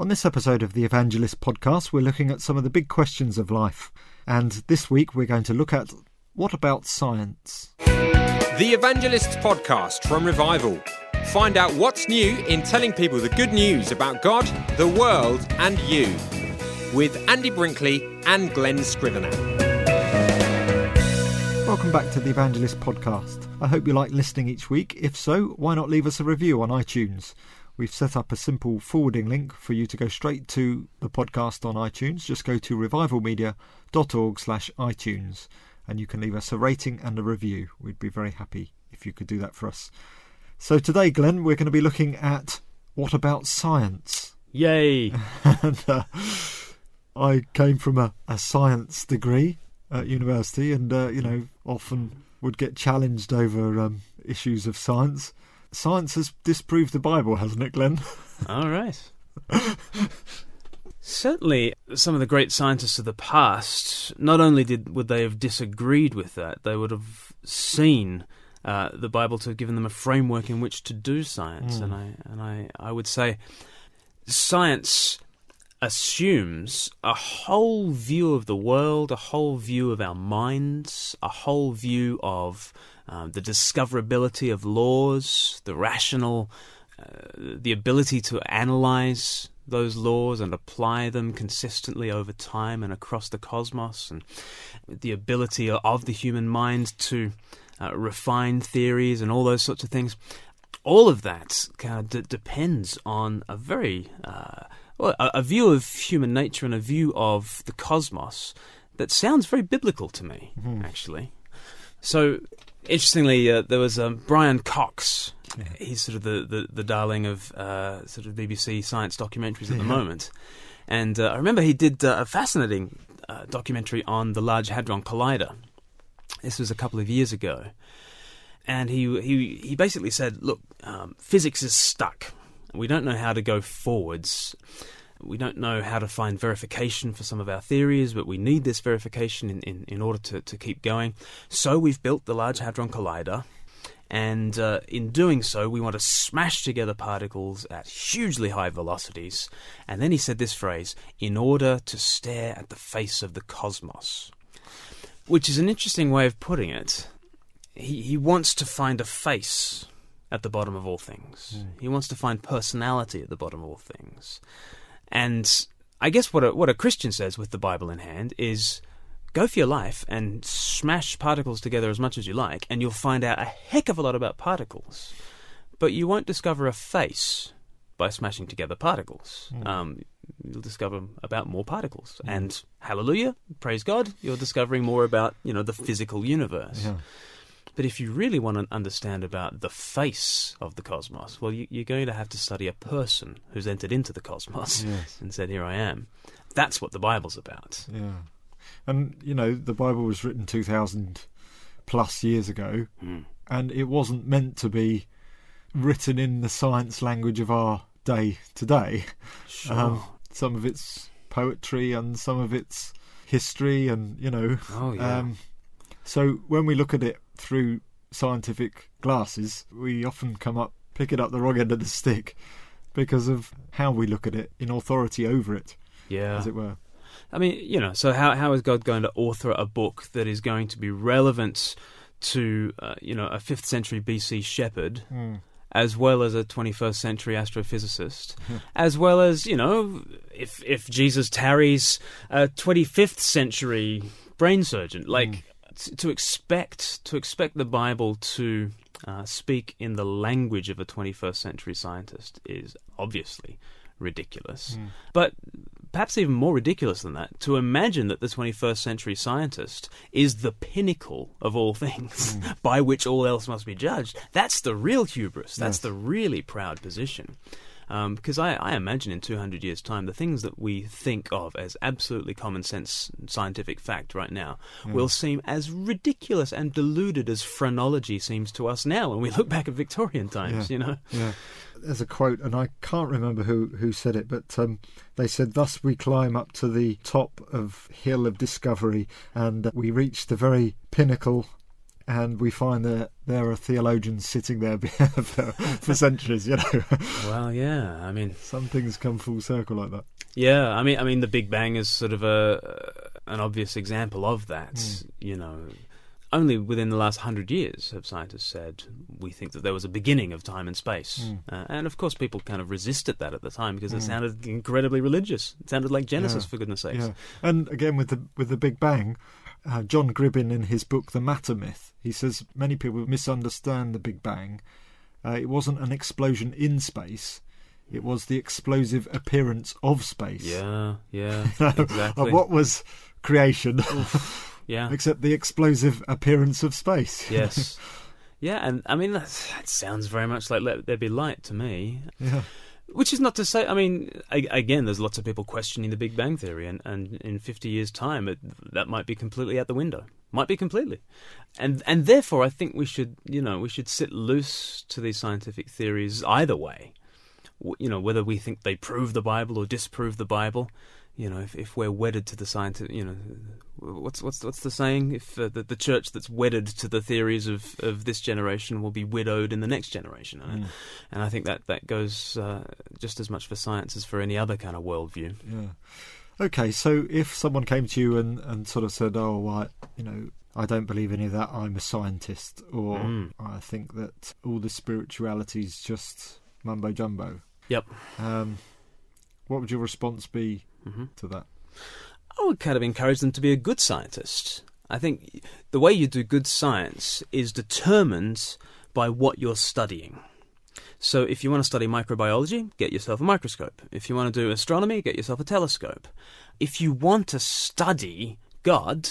On this episode of the Evangelist podcast, we're looking at some of the big questions of life. And this week we're going to look at what about science? The Evangelists podcast from Revival. Find out what's new in telling people the good news about God, the world, and you. With Andy Brinkley and Glen Scrivener. Welcome back to the Evangelist podcast. I hope you like listening each week. If so, why not leave us a review on iTunes? We've set up a simple forwarding link for you to go straight to the podcast on iTunes. Just go to revivalmedia.org slash iTunes and you can leave us a rating and a review. We'd be very happy if you could do that for us. So today, Glen, we're going to be looking at what about science? Yay! and uh, I came from a, a science degree at university and, uh, you know, often would get challenged over um, issues of science science has disproved the Bible, hasn't it, Glen? All right. Certainly, some of the great scientists of the past, not only did would they have disagreed with that, they would have seen uh, the Bible to have given them a framework in which to do science. Mm. And I and I, I would say science assumes a whole view of the world, a whole view of our minds, a whole view of um, the discoverability of laws, the rational, uh, the ability to analyze those laws and apply them consistently over time and across the cosmos, and the ability of the human mind to uh, refine theories and all those sorts of things. All of that kind of d- depends on a very uh, well, a, a, view of human nature and a view of the cosmos that sounds very biblical to me, mm-hmm. actually. So Interestingly, uh, there was um, Brian Cox. Yeah. He's sort of the, the, the darling of uh, sort of BBC science documentaries at the moment. And uh, I remember he did uh, a fascinating uh, documentary on the Large Hadron Collider. This was a couple of years ago. And he, he, he basically said, look, um, physics is stuck. We don't know how to go forwards. We don't know how to find verification for some of our theories, but we need this verification in, in, in order to, to keep going. So we've built the Large Hadron Collider. And uh, in doing so, we want to smash together particles at hugely high velocities. And then he said this phrase in order to stare at the face of the cosmos, which is an interesting way of putting it. He, he wants to find a face at the bottom of all things, mm. he wants to find personality at the bottom of all things. And I guess what a, what a Christian says with the Bible in hand is go for your life and smash particles together as much as you like, and you'll find out a heck of a lot about particles. But you won't discover a face by smashing together particles. Mm. Um, you'll discover about more particles, mm. and hallelujah, praise God, you're discovering more about you know the physical universe. Yeah. But if you really want to understand about the face of the cosmos, well, you, are going to have to study a person who's entered into the cosmos yes. and said, Here I am. That's what the Bible's about. Yeah. And, you know, the Bible was written 2,000 plus years ago, mm. and it wasn't meant to be written in the science language of our day today. Sure. Um, some of it's poetry and some of it's history, and, you know. Oh, yeah. Um, so when we look at it through scientific glasses, we often come up picking up the wrong end of the stick because of how we look at it in authority over it. Yeah. As it were. I mean, you know, so how how is God going to author a book that is going to be relevant to uh, you know a fifth century BC shepherd, mm. as well as a twenty first century astrophysicist, as well as you know if if Jesus tarries, a twenty fifth century brain surgeon, like. Mm to expect to expect the Bible to uh, speak in the language of a 21st century scientist is obviously ridiculous. Mm. But perhaps even more ridiculous than that, to imagine that the 21st century scientist is the pinnacle of all things mm. by which all else must be judged, that's the real hubris. That's yes. the really proud position. Um, because I, I, imagine in 200 years' time, the things that we think of as absolutely common sense scientific fact right now mm. will seem as ridiculous and deluded as phrenology seems to us now when we look back at Victorian times, yeah. you know? Yeah. There's a quote, and I can't remember who, who said it, but um, they said, Thus we climb up to the top of hill of discovery, and we reach the very pinnacle and we find that there are theologians sitting there for, for centuries. You know, Well, yeah. I mean, some things come full circle like that. yeah. I mean, I mean, the Big Bang is sort of a an obvious example of that. Mm. You know, only within the last hundred years have scientists said we think that there was a beginning of time and space. Mm. Uh, and of course, people kind of resisted that at the time because it Mm. sounded incredibly religious. It sounded like Genesis, Yeah. for goodness sakes. Yeah, and again with the with the Big Bang, uh, John Gribbin in his book The Matter Myth, he says many people misunderstand the Big Bang. Uh, it wasn't an explosion in space; it was the explosive appearance of space. Yeah, yeah, exactly. what was creation yeah, except the explosive appearance of space? yes. Yeah, and I mean, that sounds very much like Let There Be Light to me. yeah. Which is not to say, I mean, again, there's lots of people questioning the Big Bang Theory, and, and in 50 years' time, it, that might be completely out the window. Might be completely. And and therefore, I think we should, you know, we should sit loose to these scientific theories either way. You know, whether we think they prove the Bible or disprove the Bible. You know, if, if we're wedded to the scientific, you know, what's what's what's the saying? If uh, the, the church that's wedded to the theories of, of this generation will be widowed in the next generation, and, Mm. and I think that that goes uh, just as much for science as for any other kind of worldview. Yeah. Okay, so if someone came to you and, and sort of said, "Oh, I, you know, I don't believe any of that. I'm a scientist," or Mm. I think that all the spirituality is just mumbo jumbo. Yep. Um, what would your response be hmm to that? I would kind of encourage them to be a good scientist. I think the way you do good science is determined by what you're studying. So if you want to study microbiology, get yourself a microscope. If you want to do astronomy, get yourself a telescope. If you want to study God,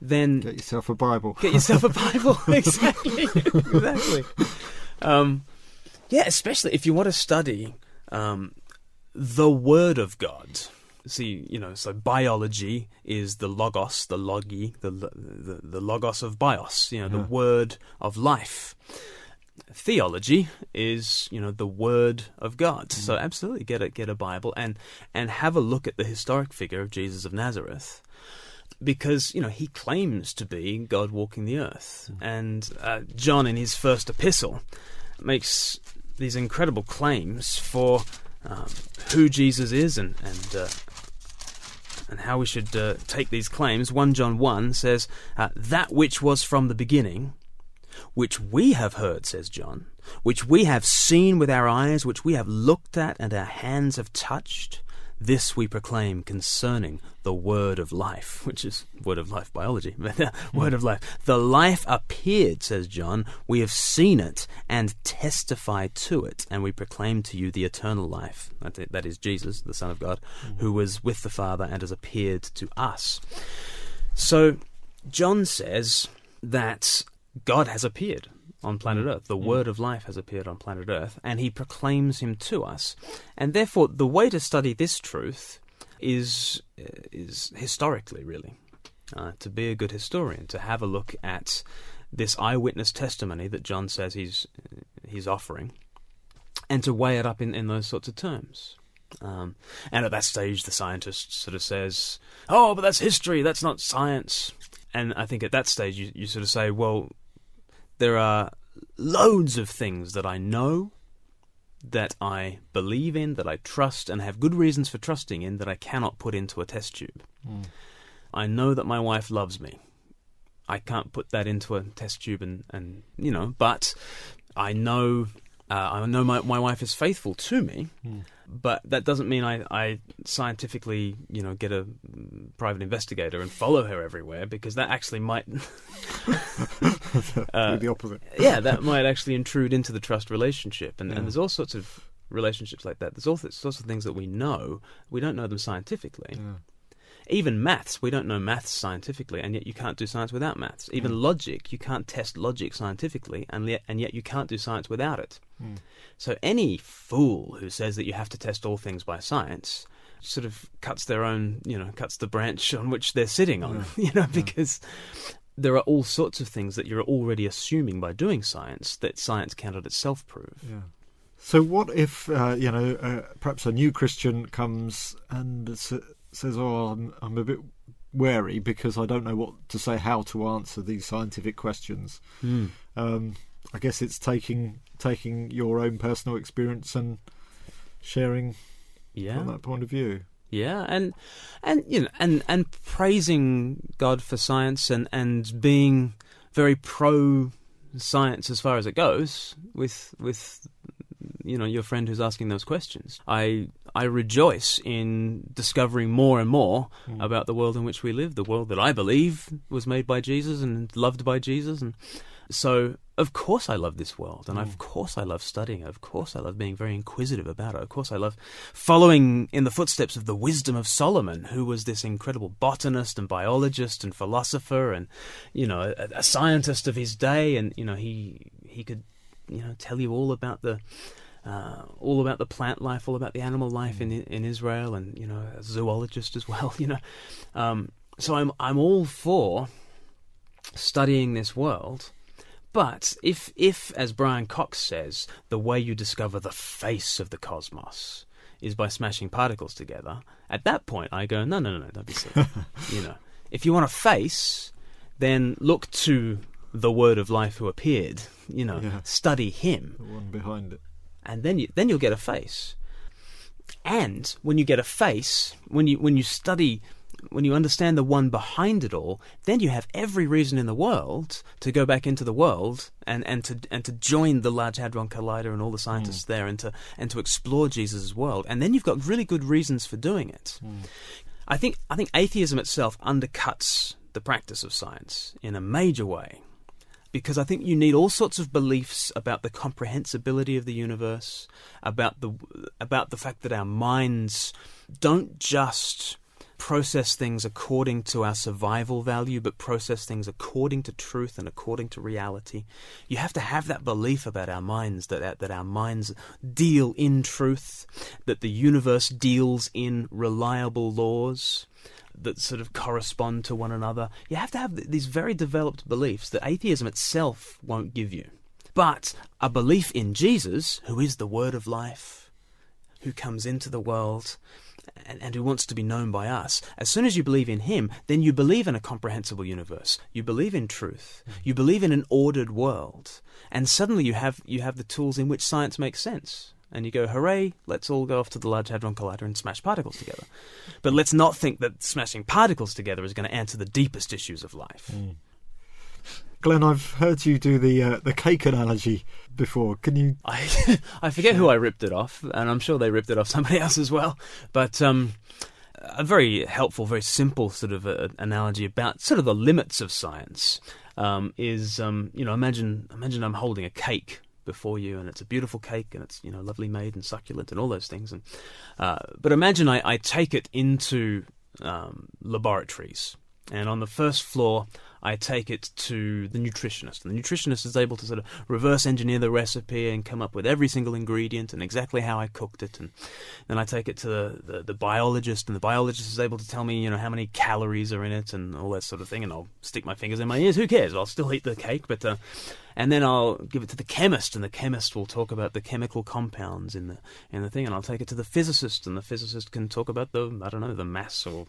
then Get yourself a Bible. Get yourself a Bible. exactly. exactly. Um, yeah, especially if you want to study um, the Word of God. See, you know, so biology is the logos, the logi, the the, the logos of bios. You know, the Yeah. word of life. Theology is, you know, the word of God. So absolutely get a get a Bible and and have a look at the historic figure of Jesus of Nazareth because you know he claims to be God walking the earth, and uh, John in his first epistle makes these incredible claims for um, who Jesus is and and uh, and how we should uh, take these claims. One John one says uh, that which was from the beginning. Which we have heard, says John, which we have seen with our eyes, which we have looked at and our hands have touched, this we proclaim concerning the word of life, which is word of life biology. Uh, word of life. The life appeared, says John. We have seen it and testify to it, and we proclaim to you the eternal life. That is Jesus, the Son of God, who was with the Father and has appeared to us. So, John says that God has appeared on planet Earth. The Word of Life has appeared on planet Earth, and He proclaims Him to us. And therefore, the way to study this truth is uh, is historically, really, uh, to be a good historian, to have a look at this eyewitness testimony that John says he's he's offering, and to weigh it up in, in those sorts of terms. Um, and at that stage, the scientist sort of says, "Oh, but that's history. That's not science." And I think at that stage, you, you sort of say, "Well, there are loads of things that I know, that I believe in, that I trust, and have good reasons for trusting in that I cannot put into a test tube. Mm. I know that my wife loves me. I can't put that into a test tube, and, and you know, but I know uh, I know my my wife is faithful to me. Mm. But that doesn't mean I, I scientifically, you know, get a private investigator and follow her everywhere because that actually might Uh, the opposite. yeah, that might actually intrude into the trust relationship. And, Yeah. and there's all sorts of relationships like that. There's all sorts of things that we know. We don't know them scientifically. Yeah. Even maths, we don't know maths scientifically, and yet you can't do science without maths. Even Mm. logic, you can't test logic scientifically, and yet, and yet you can't do science without it. Mm. So any fool who says that you have to test all things by science sort of cuts their own, you know, cuts the branch on which they're sitting on, you know, because there are all sorts of things that you're already assuming by doing science that science cannot itself prove. Yeah. So what if uh, you know uh, perhaps a new Christian comes and says, "Oh, I'm, I'm a bit wary because I don't know what to say, how to answer these scientific questions. Mm. Um, I guess it's taking taking your own personal experience and sharing Yeah. from that point of view. Yeah, and and you know, and and praising God for science and and being very pro science as far as it goes with with you know your friend who's asking those questions. I I rejoice in discovering more and more Mm. about the world in which we live, the world that I believe was made by Jesus and loved by Jesus and so of course I love this world and Mm. of course I love studying it. Of course I love being very inquisitive about it. Of course I love following in the footsteps of the wisdom of Solomon, who was this incredible botanist and biologist and philosopher and you know a, a scientist of his day and you know he he could you know tell you all about the uh, all about the plant life, all about the animal life in in Israel, and you know, a zoologist as well. You know, um, so I'm I'm all for studying this world, but if if as Brian Cox says, the way you discover the face of the cosmos is by smashing particles together, at that point I go, no, no, no, no, don't be silly. you know, if you want a face, then look to the Word of Life who appeared. You know, Yeah. study Him The one behind it. And then you then you'll get a face. And when you get a face, when you when you study when you understand the one behind it all, then you have every reason in the world to go back into the world and, and to and to join the Large Hadron Collider and all the scientists hmm. there and to and to explore Jesus' world. And then you've got really good reasons for doing it. Hmm. I think I think atheism itself undercuts the practice of science in a major way because I think you need all sorts of beliefs about the comprehensibility of the universe, about the about the fact that our minds don't just process things according to our survival value, but process things according to truth and according to reality. You have to have that belief about our minds that that our minds deal in truth, that the universe deals in reliable laws that sort of correspond to one another. You have to have these very developed beliefs that atheism itself won't give you. But a belief in Jesus, who is the word of life, who comes into the world and, and who wants to be known by us, as soon as you believe in him, then you believe in a comprehensible universe. You believe in truth. You believe in an ordered world. And suddenly you have you have the tools in which science makes sense. And you go, hooray, let's all go off to the Large Hadron Collider and smash particles together. But let's not think that smashing particles together is going to answer the deepest issues of life. Glen, I've heard you do the uh, the cake analogy before. Can you? I I forget who I ripped it off, and I'm sure they ripped it off somebody else as well. But um, a very helpful, very simple sort of uh analogy about sort of the limits of science um, is um, you know imagine imagine I'm holding a cake before you, and it's a beautiful cake, and it's you know lovely made and succulent and all those things. And uh, but imagine I, I take it into um, laboratories, and on the first floor. I take it to the nutritionist. And the nutritionist is able to sort of reverse engineer the recipe and come up with every single ingredient and exactly how I cooked it. And then I take it to the, the, the biologist, and the biologist is able to tell me, you know, how many calories are in it and all that sort of thing. And I'll stick my fingers in my ears. Who cares? I'll still eat the cake, but uh, and then I'll give it to the chemist, and the chemist will talk about the chemical compounds in the in the thing, and I'll take it to the physicist, and the physicist can talk about the I don't know the mass or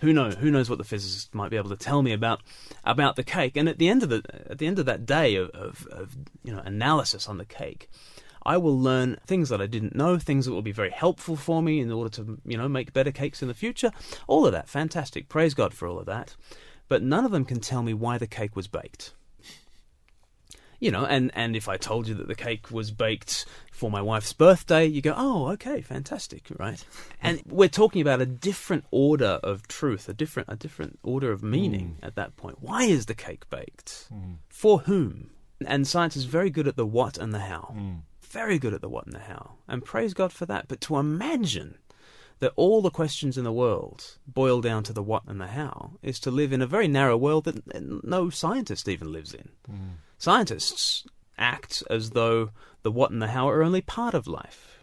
who knows who knows what the physicist might be able to tell me about about the cake. And at the end of the at the end of that day of, of, of you know analysis on the cake, I will learn things that I didn't know, things that will be very helpful for me in order to you know make better cakes in the future. All of that, fantastic. Praise God for all of that. But none of them can tell me why the cake was baked. You know, and, and if I told you that the cake was baked for my wife's birthday, you go, oh, okay, fantastic, right? And we're talking about a different order of truth, a different a different order of meaning mm. at that point. Why is the cake baked? Mm. For whom? And science is very good at the what and the how. Mm. Very good at the what and the how. And praise God for that. But to imagine that all the questions in the world boil down to the what and the how is to live in a very narrow world that no scientist even lives in. Scientists act as though the what and the how are only part of life.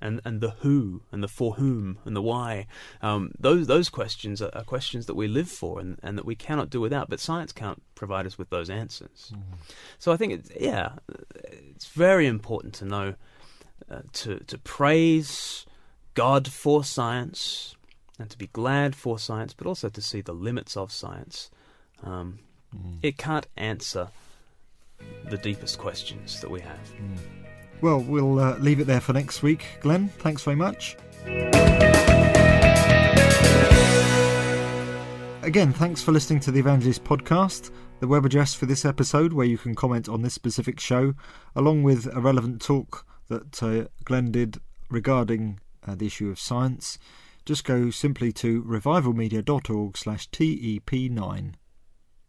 And, and the who and the for whom and the why um, those those questions are, are questions that we live for and, and that we cannot do without but science can't provide us with those answers so I think it's yeah it's very important to know uh, to to praise God for science and to be glad for science, but also to see the limits of science. Um, Mm. it can't answer the deepest questions that we have. Mm. Well, we'll uh, leave it there for next week. Glen, thanks very much. Again, thanks for listening to the Evangelist podcast. The web address for this episode, where you can comment on this specific show, along with a relevant talk that uh, Glen did regarding uh, the issue of science, just go simply to revivalmedia.org slash TEP9.